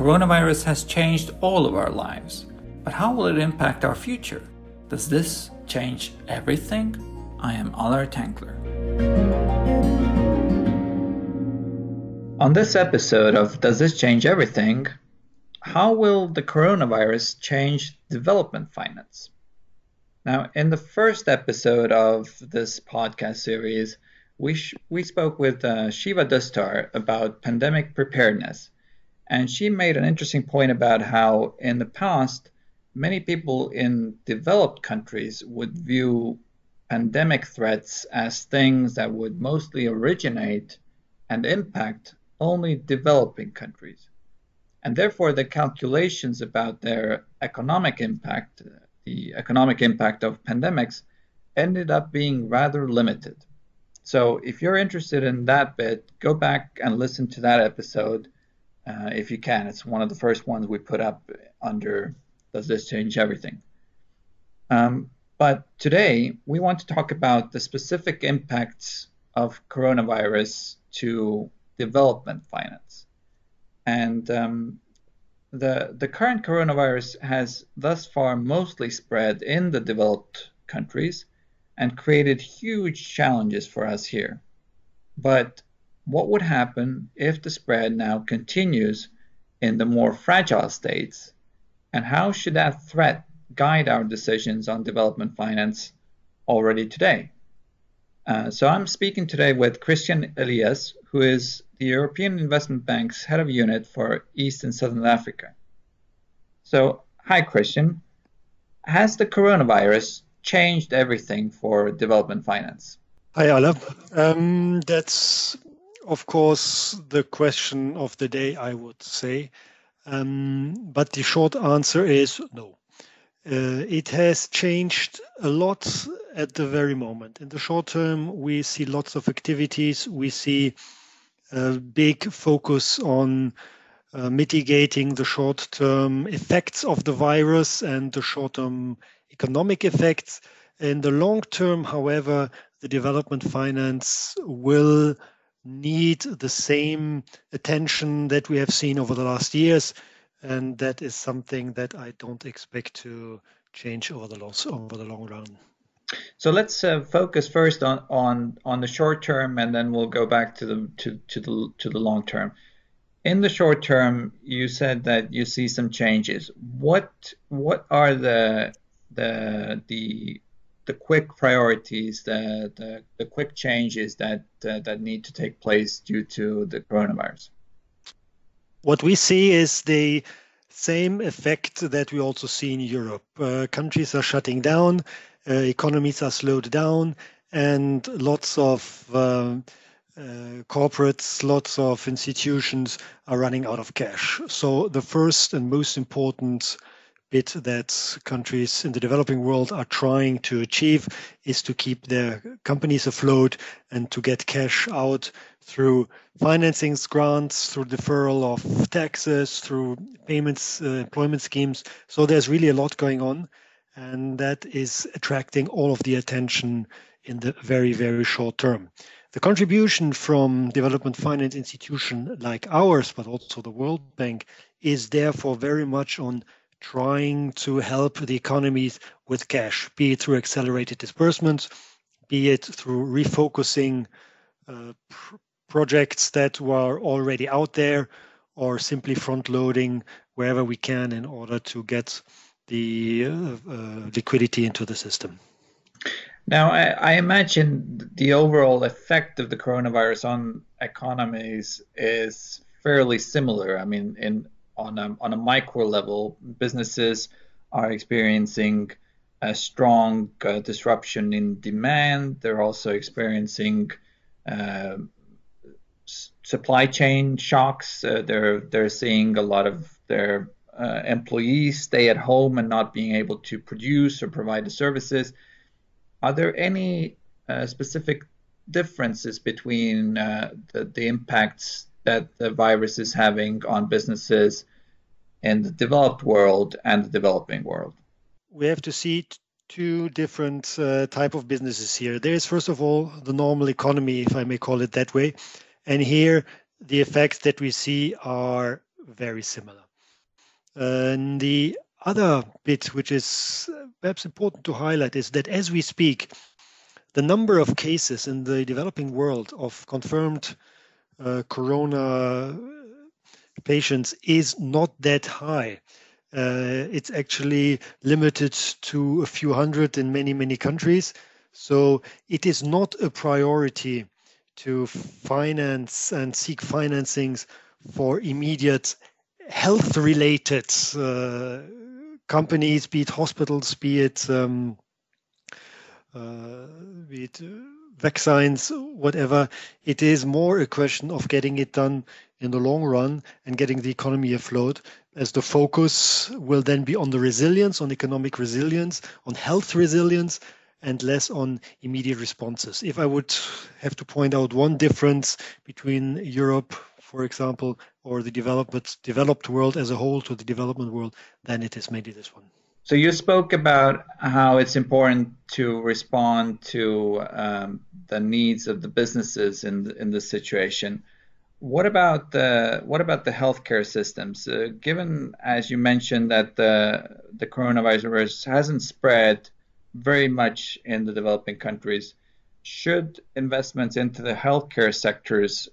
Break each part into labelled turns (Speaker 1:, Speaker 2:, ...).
Speaker 1: coronavirus has changed all of our lives, but how will it impact our future? Does this change everything? I am Allar Tankler. On this episode of Does This Change Everything? How will the coronavirus change development finance? Now, in the first episode of this podcast series, we, sh- we spoke with uh, Shiva Dustdar about pandemic preparedness. And she made an interesting point about how, in the past, many people in developed countries would view pandemic threats as things that would mostly originate and impact only developing countries. And therefore, the calculations about their economic impact, the economic impact of pandemics, ended up being rather limited. So, if you're interested in that bit, go back and listen to that episode uh, if you can. It's one of the first ones we put up under does this change everything? Um, but today, we want to talk about the specific impacts of coronavirus to development finance. And um, the, the current coronavirus has thus far mostly spread in the developed countries and created huge challenges for us here. But what would happen if the spread now continues in the more fragile states and how should that threat guide our decisions on development finance already today? Uh, so I'm speaking today with Christian Elias, who is the European Investment Bank's head of unit for East and Southern Africa. So, hi, Christian. Has the coronavirus changed everything for development finance?
Speaker 2: Hi, Ala. Um, that's, of course, the question of the day, I would say. Um, but the short answer is no. Uh, it has changed a lot at the very moment. In the short term, we see lots of activities. We see a big focus on uh, mitigating the short term effects of the virus and the short term economic effects. In the long term, however, the development finance will need the same attention that we have seen over the last years. And that is something that I don't expect to change over the long, over the long run.
Speaker 1: So let's uh, focus first on, on on the short term, and then we'll go back to the to, to the to the long term. In the short term, you said that you see some changes. What what are the the the the quick priorities, the, the, the quick changes that uh, that need to take place due to the coronavirus?
Speaker 2: What we see is the same effect that we also see in Europe. Uh, countries are shutting down, uh, economies are slowed down, and lots of uh, uh, corporates, lots of institutions are running out of cash. So the first and most important bit that countries in the developing world are trying to achieve is to keep their companies afloat and to get cash out through financing grants, through deferral of taxes, through payments, uh, employment schemes. So there's really a lot going on, and that is attracting all of the attention in the very, very short term. The contribution from development finance institution like ours, but also the World Bank, is therefore very much on trying to help the economies with cash, be it through accelerated disbursements, be it through refocusing uh, pr- projects that were already out there, or simply front loading wherever we can in order to get the uh, uh, liquidity into the system.
Speaker 1: Now, I, I, imagine the overall effect of the coronavirus on economies is fairly similar. I mean, in on a, on a micro level, businesses are experiencing a strong uh, disruption in demand. They're also experiencing uh, s- supply chain shocks. Uh, they're they're seeing a lot of their uh, employees stay at home and not being able to produce or provide the services. Are there any uh, specific differences between uh, the, the impacts that the virus is having on businesses in the developed world and the developing world?
Speaker 2: We have to see two different uh, type of businesses here. There is first of all the normal economy, if I may call it that way, and here the effects that we see are very similar. And the other bit, which is perhaps important to highlight, is that as we speak, the number of cases in the developing world of confirmed uh, corona patients is not that high. Uh, it's actually limited to a few hundred in many, many countries. So it is not a priority to finance and seek financings for immediate health related uh, companies, be it hospitals, be it, um, uh, be it uh, vaccines, whatever. It is more a question of getting it done in the long run and getting the economy afloat as the focus will then be on the resilience, on economic resilience, on health resilience, and less on immediate responses. If I would have to point out one difference between Europe, for example, or the developed developed world as a whole to the development world, then it is maybe this one.
Speaker 1: So you spoke about how it's important to respond to um, the needs of the businesses in in this situation. What about the what about the healthcare systems? Uh, given, as you mentioned, that the the coronavirus hasn't spread very much in the developing countries, should investments into the healthcare sectors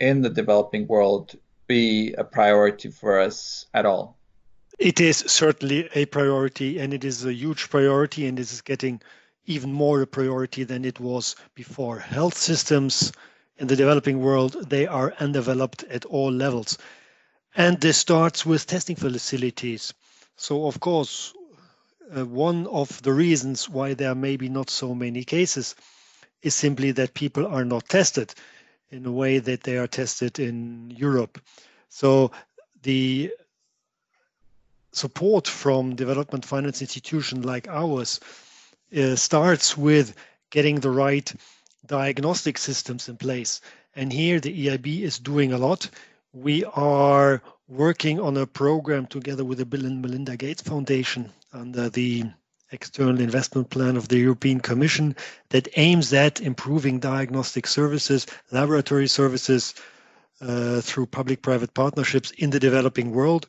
Speaker 1: in the developing world be a priority for us at all?
Speaker 2: It is certainly a priority, and it is a huge priority, and this is getting even more a priority than it was before. Health systems in the developing world, they are undeveloped at all levels. And this starts with testing facilities. So, of course, uh, one of the reasons why there may be not so many cases is simply that people are not tested in a way that they are tested in Europe. So, the support from development finance institutions like ours uh, starts with getting the right diagnostic systems in place. And here the EIB is doing a lot. We are working on a program together with the Bill and Melinda Gates Foundation under the external investment plan of the European Commission that aims at improving diagnostic services, laboratory services uh, through public private partnerships in the developing world.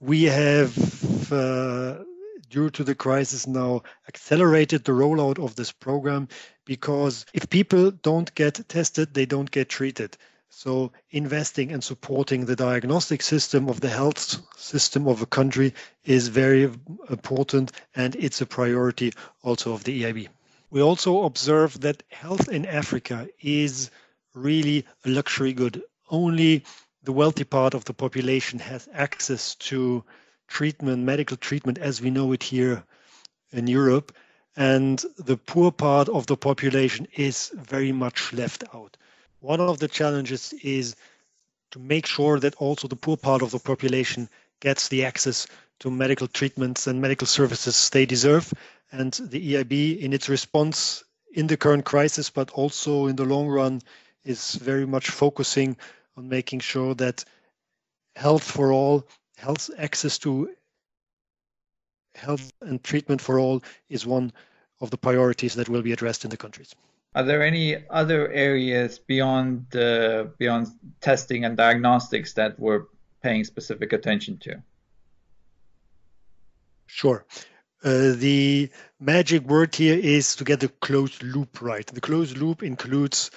Speaker 2: We have uh, due to the crisis now accelerated the rollout of this program because if people don't get tested, they don't get treated. So investing and supporting the diagnostic system of the health system of a country is very important and it's a priority also of the EIB. We also observe that health in Africa is really a luxury good. Only the wealthy part of the population has access to treatment, medical treatment as we know it here in Europe. And the poor part of the population is very much left out. One of the challenges is to make sure that also the poor part of the population gets the access to medical treatments and medical services they deserve. And the EIB, in its response in the current crisis, but also in the long run, is very much focusing on making sure that health for all health access to health and treatment for all is one of the priorities that will be addressed in the countries.
Speaker 1: Are there any other areas beyond uh, beyond testing and diagnostics that we're paying specific attention to?
Speaker 2: Sure. Uh, the magic word here is to get the closed loop right. The closed loop includes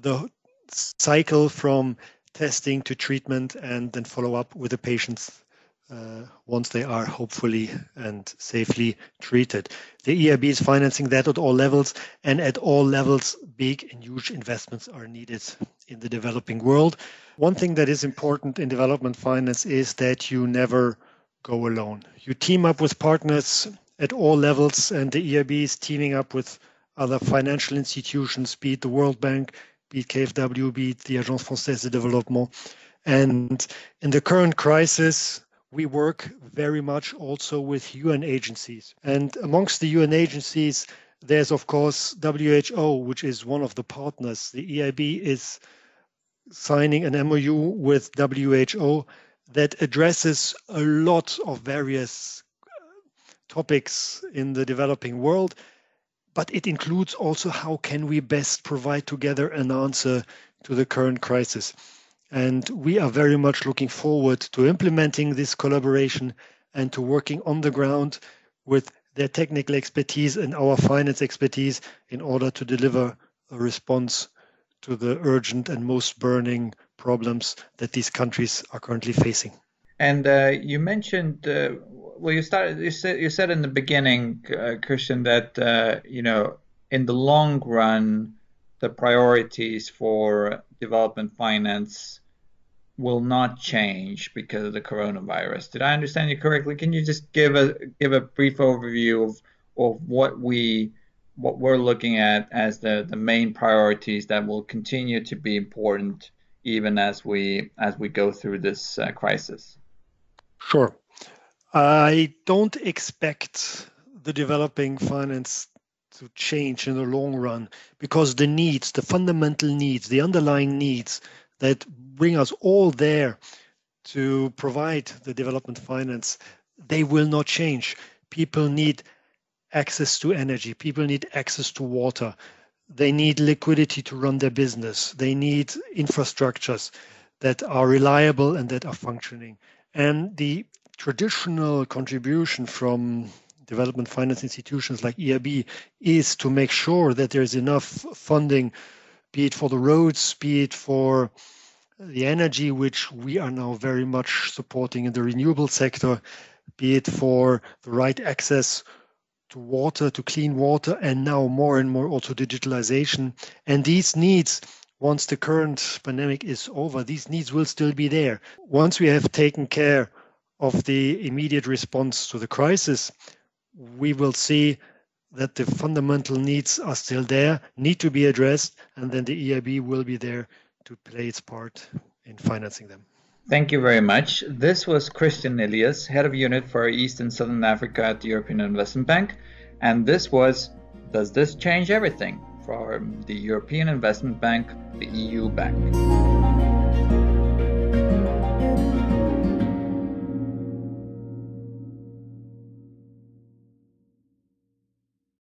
Speaker 2: the cycle from testing to treatment and then follow up with the patients uh, once they are hopefully and safely treated. The EIB is financing that at all levels, and at all levels, big and huge investments are needed in the developing world. One thing that is important in development finance is that you never go alone. You team up with partners at all levels, and the EIB is teaming up with other financial institutions, be it the World Bank, be it KfW, be it the Agence Française de Développement. And in the current crisis, we work very much also with UN agencies. And amongst the UN agencies, there's of course WHO, which is one of the partners. The EIB is signing an MOU with WHO that addresses a lot of various uh, topics in the developing world, but it includes also how can we best provide together an answer to the current crisis. And we are very much looking forward to implementing this collaboration and to working on the ground with their technical expertise and our finance expertise in order to deliver a response to the urgent and most burning problems that these countries are currently facing.
Speaker 1: And uh, you mentioned, uh, well, you started. You said you said in the beginning, uh, Christian, that uh, you know, in the long run, the priorities for development finance will not change because of the coronavirus. Did I understand you correctly? Can you just give a give a brief overview of of what we what we're looking at as the the main priorities that will continue to be important even as we as we go through this uh, crisis?
Speaker 2: Sure. I don't expect the developing finance to change in the long run because the needs, the fundamental needs, the underlying needs that bring us all there to provide the development finance, they will not change. People need access to energy, people need access to water, they need liquidity to run their business, they need infrastructures that are reliable and that are functioning. And the traditional contribution from development finance institutions like EIB is to make sure that there's enough funding, be it for the roads, be it for the energy, which we are now very much supporting in the renewable sector, be it for the right access to water, to clean water, and now more and more also digitalization. And these needs, once the current pandemic is over, these needs will still be there. Once we have taken care of the immediate response to the crisis, we will see that the fundamental needs are still there, need to be addressed, and then the EIB will be there to play its part in financing them.
Speaker 1: Thank you very much. This was Christian Elias, Head of Unit for East and Southern Africa at the European Investment Bank. And this was Does This Change Everything? from the European Investment Bank, the EU Bank.